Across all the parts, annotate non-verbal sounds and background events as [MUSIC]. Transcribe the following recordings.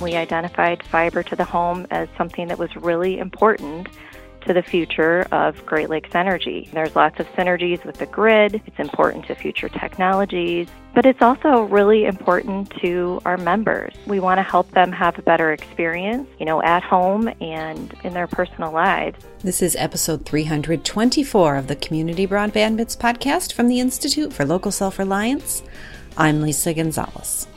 We identified fiber to the home as something that was really important to the future of Great Lakes Energy. There's lots of synergies with the grid. It's important to future technologies, but it's also really important to our members. We want to help them have a better experience, you know, at home and in their personal lives. This is episode 324 of the Community Broadband Bits podcast from the Institute for Local Self-Reliance. I'm Lisa Gonzalez.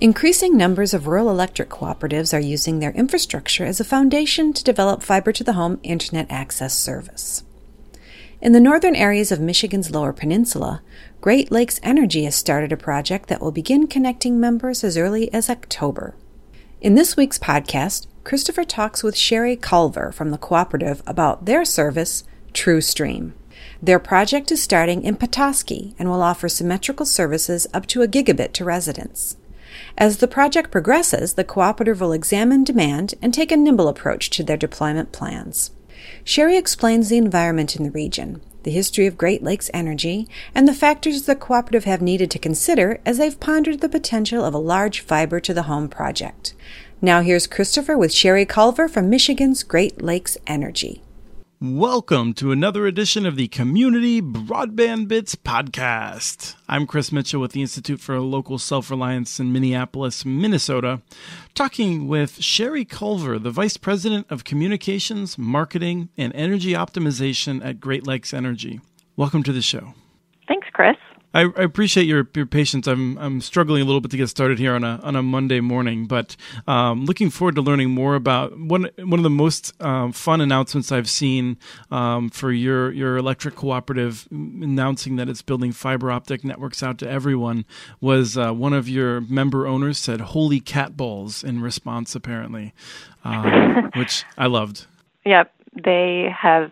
Increasing numbers of rural electric cooperatives are using their infrastructure as a foundation to develop fiber to the home internet access service. In the northern areas of Michigan's Lower Peninsula, Great Lakes Energy has started a project that will begin connecting members as early as October. In this week's podcast, Christopher talks with Shari Culver from the cooperative about their service, TrueStream. Their project is starting in Petoskey and will offer symmetrical services up to a gigabit to residents. As the project progresses, the cooperative will examine demand and take a nimble approach to their deployment plans. Shari explains the environment in the region, the history of Great Lakes Energy, and the factors the cooperative have needed to consider as they've pondered the potential of a large fiber to the home project. Now here's Christopher with Shari Culver from Michigan's Great Lakes Energy. Welcome to another edition of the Community Broadband Bits podcast. I'm Chris Mitchell with the Institute for Local Self Reliance in Minneapolis, Minnesota, talking with Shari Culver, the Vice President of Communications, Marketing, and Energy Optimization at Great Lakes Energy. Welcome to the show. Thanks, Chris. I, I, appreciate your your patience. I'm I'm struggling a little bit to get started here on a on a Monday morning, but um, looking forward to learning more about one one of the most um, fun announcements I've seen um, for your your electric cooperative announcing that it's building fiber optic networks out to everyone was uh, one of your member owners said "Holy cat balls" in response, apparently, um, [LAUGHS] which I loved. Yep, they have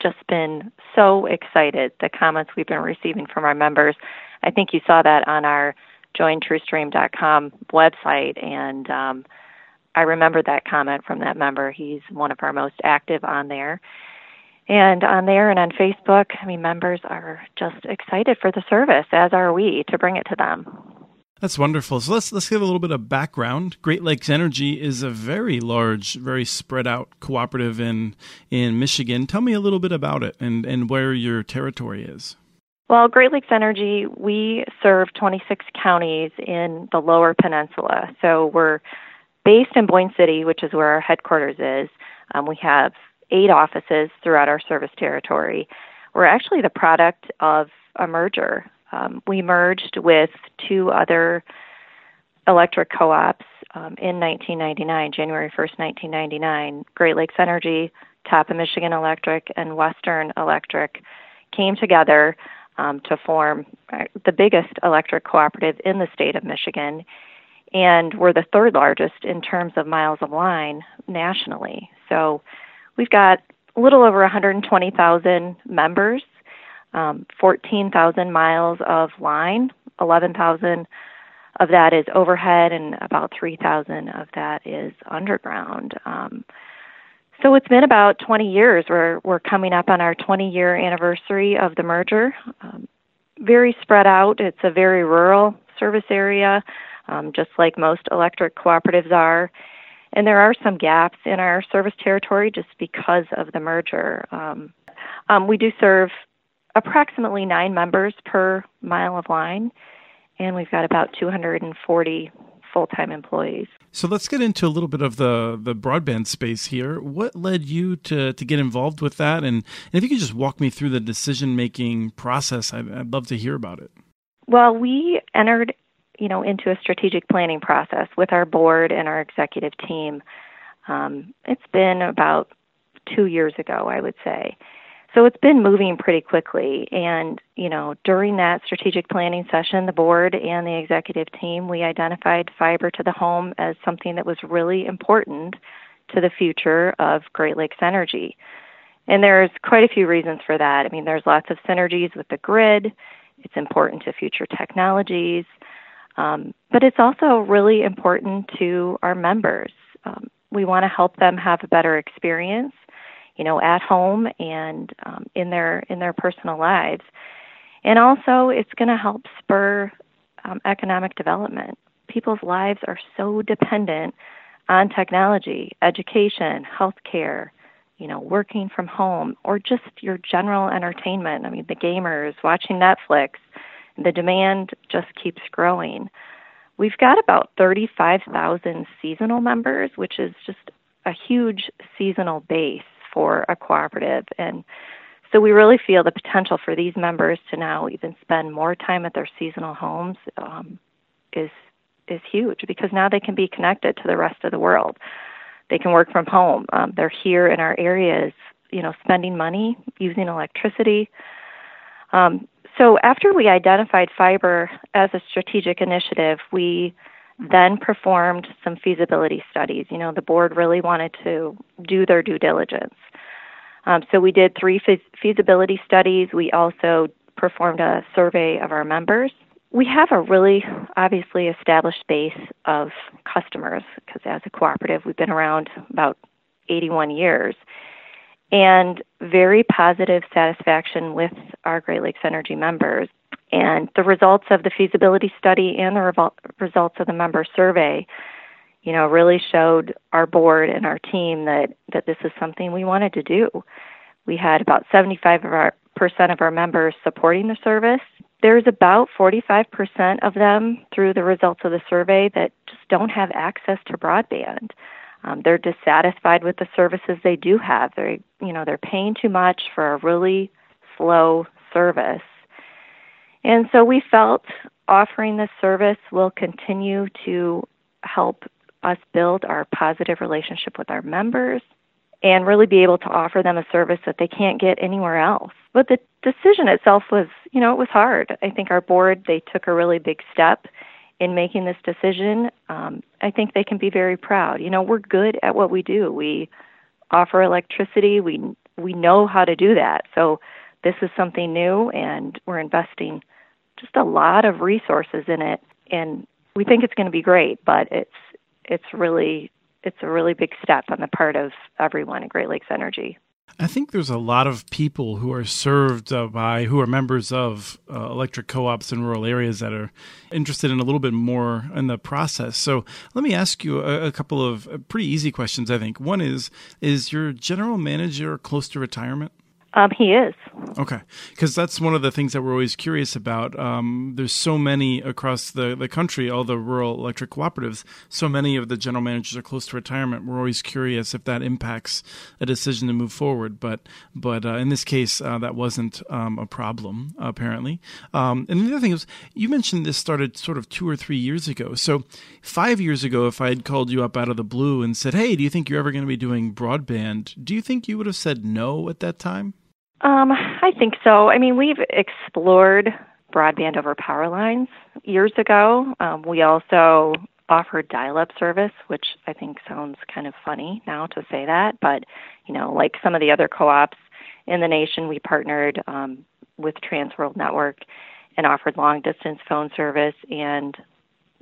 just been so excited, the comments we've been receiving from our members. I think you saw that on our jointruestream.com website, and um, I remember that comment from that member. He's one of our most active on there. And on there and on Facebook, I mean, members are just excited for the service, as are we, to bring it to them. That's wonderful. So let's let's give a little bit of background. Great Lakes Energy is a very large, very spread out cooperative in in Michigan. Tell me a little bit about it and and where your territory is. Well, Great Lakes Energy, we serve 26 counties in the Lower Peninsula. So we're based in Boyne City, which is where our headquarters is. Um, we have eight offices throughout our service territory. We're actually the product of a merger um, we merged with two other electric co ops um, in 1999, January 1st, 1999. Great Lakes Energy, Top Michigan Electric, and Western Electric came together um, to form uh, the biggest electric cooperative in the state of Michigan. And we're the third largest in terms of miles of line nationally. So we've got a little over 120,000 members um, 14,000 miles of line, 11,000 of that is overhead, and about 3,000 of that is underground. Um, so it's been about 20 years. We're we're coming up on our 20 year anniversary of the merger. Um, very spread out. It's a very rural service area, um, just like most electric cooperatives are. And there are some gaps in our service territory just because of the merger. Um, um, we do serve approximately nine members per mile of line, and we've got about 240 full time employees. So let's get into a little bit of the, the broadband space here. What led you to, to get involved with that? And, and if you could just walk me through the decision making process, I'd, I'd love to hear about it. Well, we entered you know, into a strategic planning process with our board and our executive team. Um, it's been about two years ago, I would say. So it's been moving pretty quickly. And, you know, during that strategic planning session, the board and the executive team, we identified fiber to the home as something that was really important to the future of Great Lakes Energy. And there's quite a few reasons for that. I mean, there's lots of synergies with the grid, it's important to future technologies, um, but it's also really important to our members. Um, we want to help them have a better experience you know, at home and um, in their in their personal lives. And also, it's going to help spur um, economic development. People's lives are so dependent on technology, education, healthcare, you know, working from home, or just your general entertainment. I mean, the gamers watching Netflix, the demand just keeps growing. We've got about 35,000 seasonal members, which is just a huge seasonal base for a cooperative. And so we really feel the potential for these members to now even spend more time at their seasonal homes um, is is huge because now they can be connected to the rest of the world. They can work from home. Um, they're here in our areas, you know, spending money, using electricity. Um, so after we identified fiber as a strategic initiative, we then performed some feasibility studies. You know, the board really wanted to do their due diligence. Um, so we did three feasibility studies. We also performed a survey of our members. We have a really obviously established base of customers because as a cooperative, we've been around about 81 years and very positive satisfaction with our Great Lakes Energy members. And the results of the feasibility study and the revol- results of the member survey, you know, really showed our board and our team that, that this is something we wanted to do. We had about 75 of our percent of our members supporting the service. There's about 45% of them through the results of the survey that just don't have access to broadband. Um, they're dissatisfied with the services they do have. They, you know, they're paying too much for a really slow service and so we felt offering this service will continue to help us build our positive relationship with our members and really be able to offer them a service that they can't get anywhere else. But the decision itself was, you know, it was hard. I think our board, they took a really big step in making this decision. Um, I think they can be very proud. You know, we're good at what we do. We offer electricity. We we know how to do that. So this is something new, and we're investing just a lot of resources in it, and we think it's going to be great. But it's it's really it's a really big step on the part of everyone at Great Lakes Energy. I think there's a lot of people who are served uh, by, who are members of uh, electric co ops in rural areas that are interested in a little bit more in the process. So let me ask you a, a couple of uh, pretty easy questions, I think. One is Is your general manager close to retirement? Um, he is. Okay, because that's one of the things that we're always curious about. Um, there's so many across the, the country, all the rural electric cooperatives. So many of the general managers are close to retirement. We're always curious if that impacts a decision to move forward. But but uh, in this case, uh, that wasn't um, a problem apparently. Um, and the other thing is, you mentioned this started sort of two or three years ago. So five years ago, if I had called you up out of the blue and said, "Hey, do you think you're ever going to be doing broadband?" Do you think you would have said no at that time? Um, I think so. I mean, we've explored broadband over power lines years ago. Um, we also offered dial-up service, which I think sounds kind of funny now to say that, but you know, like some of the other co-ops in the nation, we partnered um, with Transworld Network and offered long-distance phone service and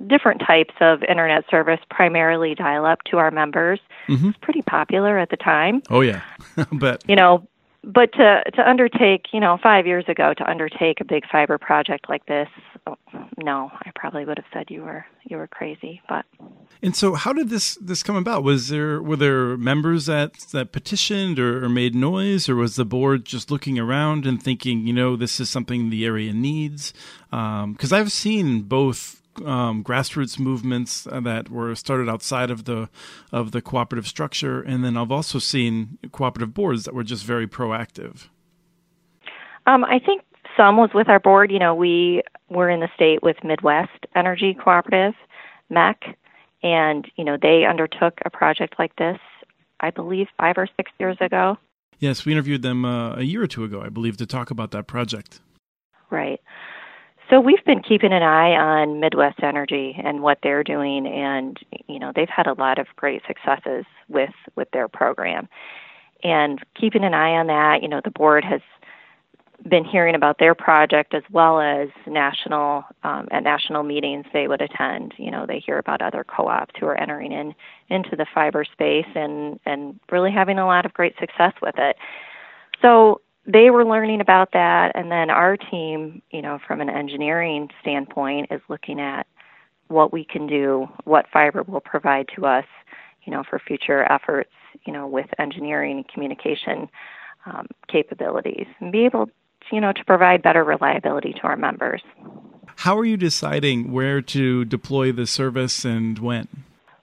different types of internet service, primarily dial-up to our members. Mm-hmm. It's pretty popular at the time. Oh yeah, [LAUGHS] but you know, but to to undertake, you know, five years ago to undertake a big fiber project like this, oh, no, I probably would have said you were you were crazy. But and so, how did this this come about? Was there were there members that that petitioned or, or made noise, or was the board just looking around and thinking, you know, this is something the area needs? Because um, I've seen both um, grassroots movements that were started outside of the of the cooperative structure, and then I've also seen cooperative boards that were just very proactive. Um, I think some was with our board. You know, we were in the state with Midwest Energy Cooperative, MEC, and you know they undertook a project like this. I believe five or six years ago. Yes, we interviewed them uh, a year or two ago, I believe, to talk about that project. Right. So we've been keeping an eye on Midwest Energy and what they're doing, and you know they've had a lot of great successes with with their program, and keeping an eye on that. You know the board has been hearing about their project as well as national um, at national meetings they would attend. You know they hear about other co-ops who are entering in into the fiber space and and really having a lot of great success with it. So they were learning about that and then our team you know from an engineering standpoint is looking at what we can do what fiber will provide to us you know, for future efforts, you know, with engineering and communication um, capabilities, and be able, to, you know, to provide better reliability to our members. How are you deciding where to deploy the service and when?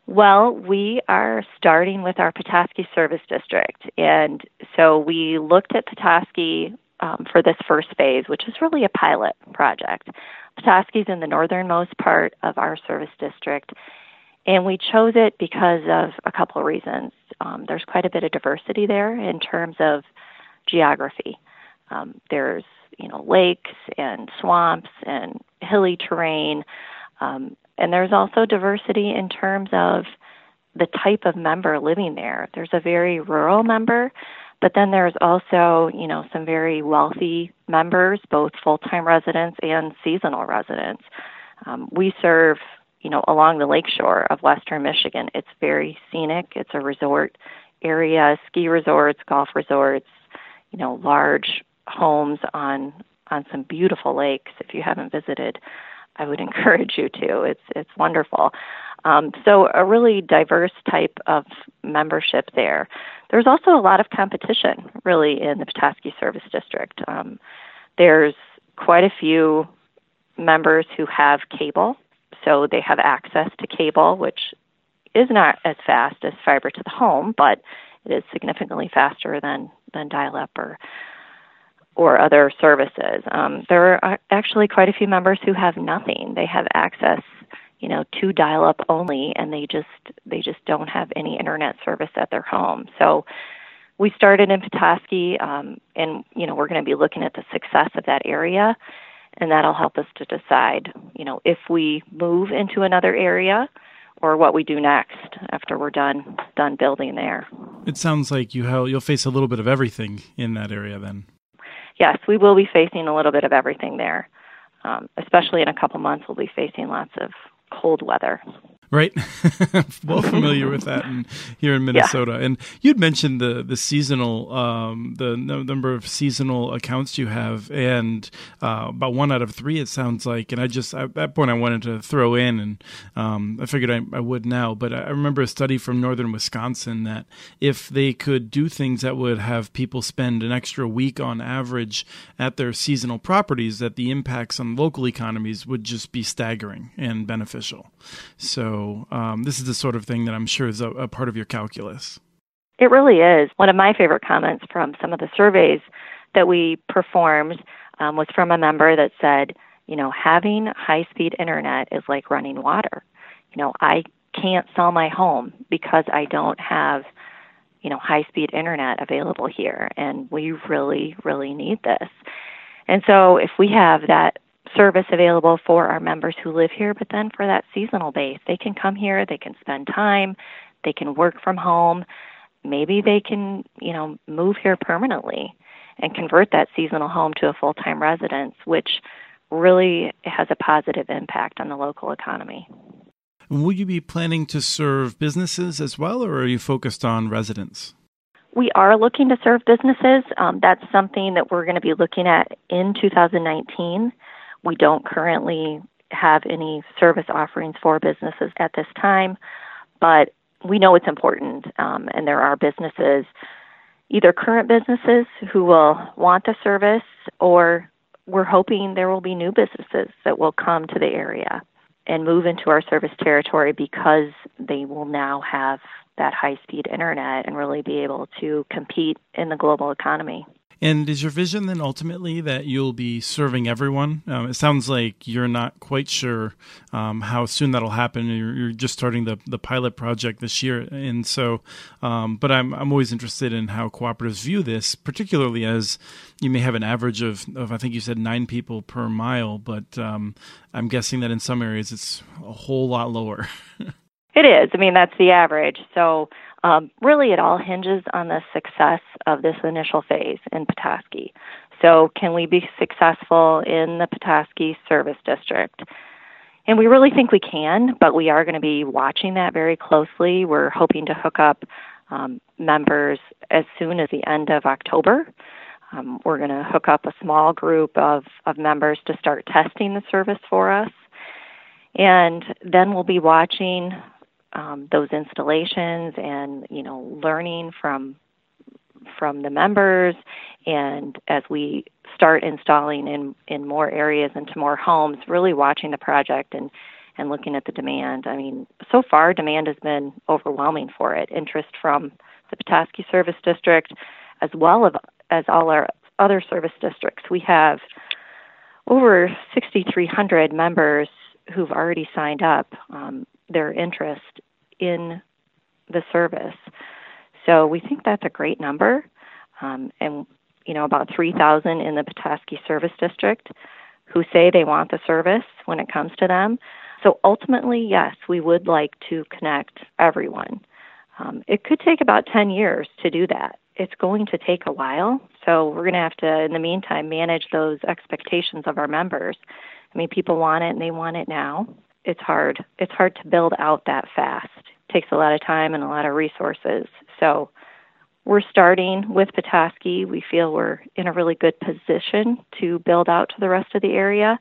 Well, we are starting with our Petoskey Service District. And so we looked at Petoskey um, for this first phase, which is really a pilot project. Petoskey is in the northernmost part of our service district. And we chose it because of a couple of reasons. Um, there's quite a bit of diversity there in terms of geography. Um, there's, you know, lakes and swamps and hilly terrain. Um, and there's also diversity in terms of the type of member living there. There's a very rural member, but then there's also, you know, some very wealthy members, both full-time residents and seasonal residents. Um, we serve, you know, along the lakeshore of western Michigan. It's very scenic. It's a resort area, ski resorts, golf resorts, you know, large homes on on some beautiful lakes. If you haven't visited, I would [LAUGHS] encourage you to. It's it's wonderful. Um, so a really diverse type of membership there. There's also a lot of competition, really, in the Petoskey Service District. Um, there's quite a few members who have cable, so they have access to cable, which is not as fast as fiber to the home, but it is significantly faster than than dial-up or or other services. Um, there are actually quite a few members who have nothing. They have access, you know, to dial-up only, and they just they just don't have any internet service at their home. So we started in Petoskey, um, and you know we're going to be looking at the success of that area, and that'll help us to decide, you know, if we move into another area or what we do next after we're done done building there. It sounds like you you'll face a little bit of everything in that area then yes, we will be facing a little bit of everything there. Um, especially in a couple months, we'll be facing lots of cold weather. Right, [LAUGHS] well familiar with that in, here in Minnesota. Yeah. And you'd mentioned the the seasonal, um, the number of seasonal accounts you have, and uh, about one out of three, it sounds like. And I just at that point, I wanted to throw in, and um, I figured I, I, would now. But I remember a study from northern Wisconsin that if they could do things that would have people spend an extra week on average at their seasonal properties, that the impacts on local economies would just be staggering and beneficial. So um, this is the sort of thing that I'm sure is a, a part of your calculus. It really is. One of my favorite comments from some of the surveys that we performed um, was from a member that said, you know, having high speed internet is like running water. You know, I can't sell my home because I don't have, you know, high speed internet available here. And we really, really need this. And so if we have that service available for our members who live here, but then for that seasonal base, they can come here, they can spend time, they can work from home. Maybe they can, you know, move here permanently and convert that seasonal home to a full-time residence, which really has a positive impact on the local economy. Will you be planning to serve businesses as well, or are you focused on residents? We are looking to serve businesses. Um, that's something that we're going to be looking at in 2019. We don't currently have any service offerings for businesses at this time, but we know it's important, um, and there are businesses, either current businesses who will want the service, or we're hoping there will be new businesses that will come to the area and move into our service territory because they will now have that high speed internet and really be able to compete in the global economy. And is your vision then ultimately that you'll be serving everyone? Um, it sounds like you're not quite sure um, how soon that'll happen. You're, you're, just starting the, the pilot project this year, and so. Um, but I'm I'm always interested in how cooperatives view this, particularly as you may have an average of, of I think you said nine people per mile, but um, I'm guessing that in some areas it's a whole lot lower. [LAUGHS] it is. I mean that's the average. So um, really, it all hinges on the success of this initial phase in Petoskey. So, can we be successful in the Petoskey Service District? And we really think we can, but we are going to be watching that very closely. We're hoping to hook up um, members as soon as the end of October. Um, we're going to hook up a small group of, of members to start testing the service for us. And then we'll be watching um, those installations and you know learning from from the members. And as we start installing in in more areas into more homes really watching the project and and looking at the demand. I mean so far demand has been overwhelming for it. Interest from the petoskey service district as well as, as all our other service districts. We have over 6300 members who've already signed up. Um, their interest in the service so we think that's a great number. Um, and, you know, about 3,000 in the Petoskey Service District who say they want the service when it comes to them. So ultimately, yes, we would like to connect everyone. Um, it could take about 10 years to do that. It's going to take a while. So we're going to have to, in the meantime, manage those expectations of our members. I mean, people want it and they want it now. It's hard. It's hard to build out that fast It takes a lot of time and a lot of resources. So we're starting with Petoskey. We feel we're in a really good position to build out to the rest of the area,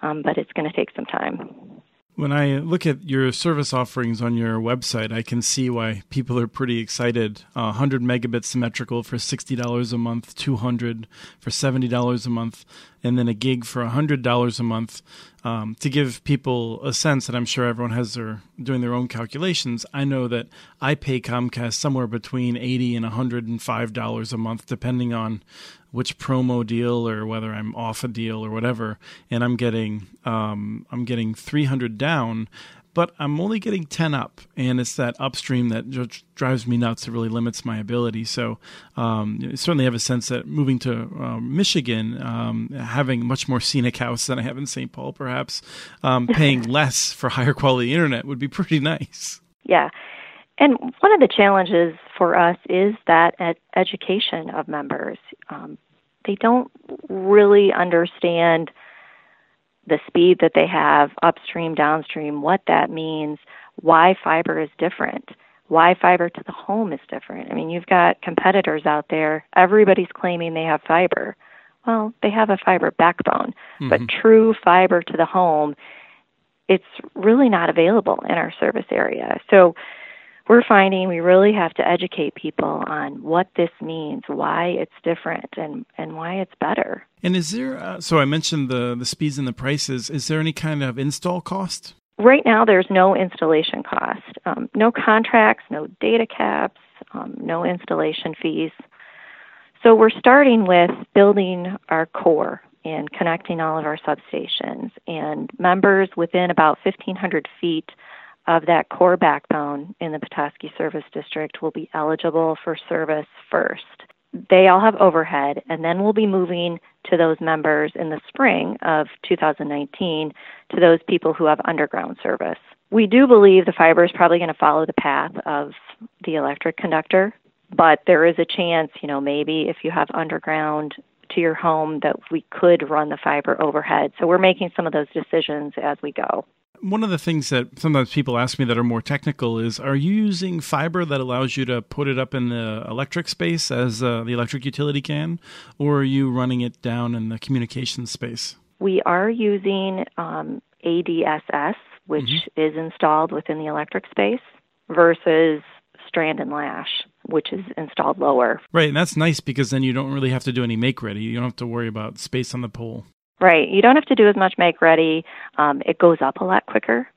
um, but it's going to take some time. When I look at your service offerings on your website, I can see why people are pretty excited. Uh, 100 megabits symmetrical for $60 a month, 200 for $70 a month, and then a gig for $100 a month. Um, to give people a sense, that I'm sure everyone has their doing their own calculations. I know that I pay Comcast somewhere between 80 and 105 dollars a month, depending on which promo deal or whether I'm off a deal or whatever, and I'm getting um, I'm getting 300 down, but I'm only getting 10 up, and it's that upstream that just drives me nuts. It really limits my ability. So um, certainly have a sense that moving to um, Michigan, um, having much more scenic house than I have in St. Paul, perhaps um, [LAUGHS] paying less for higher quality internet would be pretty nice. Yeah. And one of the challenges for us is that ed- education of members. Um, they don't really understand the speed that they have upstream, downstream, what that means, why fiber is different, why fiber to the home is different. I mean, you've got competitors out there, everybody's claiming they have fiber. Well, they have a fiber backbone, mm-hmm. but true fiber to the home, it's really not available in our service area. So we're finding we really have to educate people on what this means, why it's different, and and why it's better. And is there? Uh, so I mentioned the the speeds and the prices. Is there any kind of install cost? Right now, there's no installation cost, um, no contracts, no data caps, um, no installation fees. So we're starting with building our core and connecting all of our substations and members within about 1,500 feet of that core backbone in the Petoskey Service District will be eligible for service first. They all have overhead, and then we'll be moving to those members in the spring of 2019 to those people who have underground service. We do believe the fiber is probably going to follow the path of the electric conductor, but there is a chance, you know, maybe if you have underground to your home that we could run the fiber overhead. So we're making some of those decisions as we go. One of the things that sometimes people ask me that are more technical is Are you using fiber that allows you to put it up in the electric space as uh, the electric utility can, or are you running it down in the communication space? We are using um, ADSS, which mm-hmm. is installed within the electric space, versus strand and lash, which is installed lower. Right, and that's nice because then you don't really have to do any make ready. You don't have to worry about space on the pole. Right. You don't have to do as much make ready. Um, it goes up a lot quicker.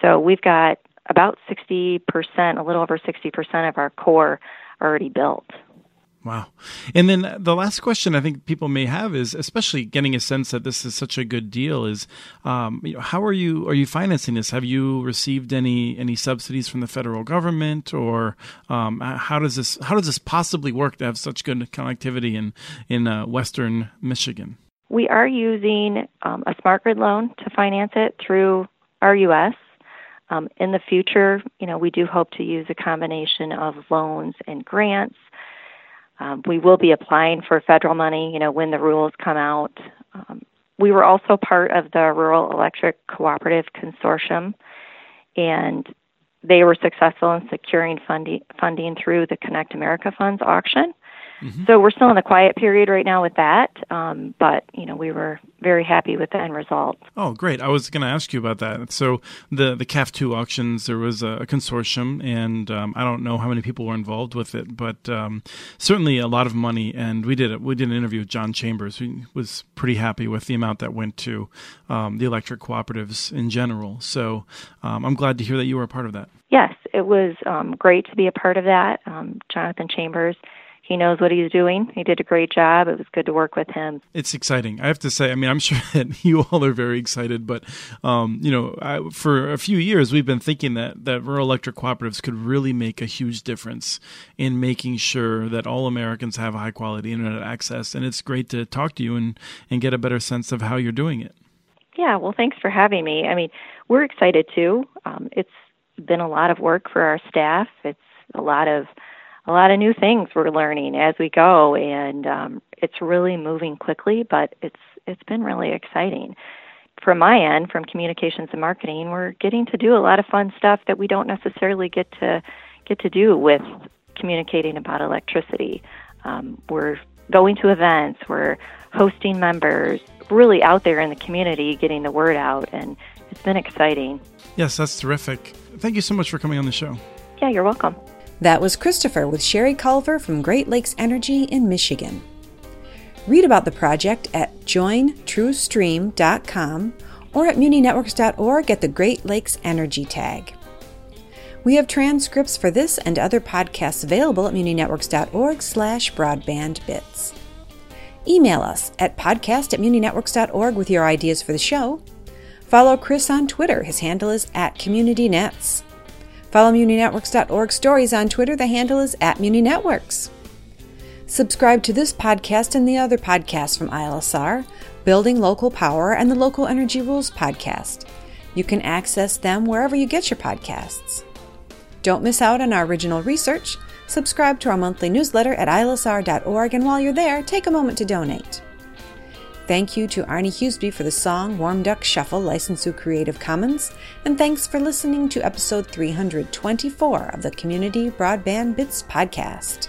So we've got about 60%, a little over 60% of our core already built. Wow. And then the last question I think people may have is, especially getting a sense that this is such a good deal, is um, you know, how are you are you financing this? Have you received any any subsidies from the federal government, or um, how does this how does this possibly work to have such good connectivity in in uh, Western Michigan? We are using um, a smart grid loan to finance it through RUS. Um, in the future, you know, we do hope to use a combination of loans and grants. Um, we will be applying for federal money, you know, when the rules come out. Um, we were also part of the Rural Electric Cooperative Consortium, and they were successful in securing funding, funding through the Connect America Funds auction. Mm-hmm. So we're still in the quiet period right now with that, um, but you know we were very happy with the end result. Oh, great! I was going to ask you about that. So the the CAF two auctions, there was a, consortium, and um, I don't know how many people were involved with it, but um, certainly a lot of money. And we did it. We did an interview with John Chambers, who was pretty happy with the amount that went to um, the electric cooperatives in general. So um, I'm glad to hear that you were a part of that. Yes, it was um, great to be a part of that. Jonathan Chambers he knows what he's doing. He did a great job. It was good to work with him. It's exciting. I have to say. I mean, I'm [LAUGHS] sure that you all are very excited, but um, you know, I, for a few years we've been thinking that that rural electric cooperatives could really make a huge difference in making sure that all Americans have high quality internet access. And it's great to talk to you and and get a better sense of how you're doing it. Yeah. Well, thanks for having me. I mean, we're excited too. Um, it's been a lot of work for our staff. It's a lot of a lot of new things we're learning as we go, and um, it's really moving quickly. But it's it's been really exciting. From my end, from communications and marketing, we're getting to do a lot of fun stuff that we don't necessarily get to get to do with communicating about electricity. Um, we're going to events, we're hosting members, really out there in the community, getting the word out, and it's been exciting. Yes, that's terrific. Thank you so much for coming on the show. Yeah, you're welcome. That was Christopher with Shari Culver from Great Lakes Energy in Michigan. Read about the project at jointruestream.com or at muninetworks.org at the Great Lakes Energy tag. We have transcripts for this and other podcasts available at muninetworks.org slash broadbandbits. Email us at podcast at muninetworks.org with your ideas for the show. Follow Chris on Twitter. His handle is at CommunityNets. Follow MuniNetworks.org stories on Twitter. The handle is at MuniNetworks. Subscribe to this podcast and the other podcasts from ILSR, Building Local Power, and the Local Energy Rules podcast. You can access them wherever you get your podcasts. Don't miss out on our original research. Subscribe to our monthly newsletter at ilsr.org, and while you're there, take a moment to donate. Thank you to Arnie Huseby for the song Warm Duck Shuffle, licensed through Creative Commons, and thanks for listening to episode 324 of the Community Broadband Bits podcast.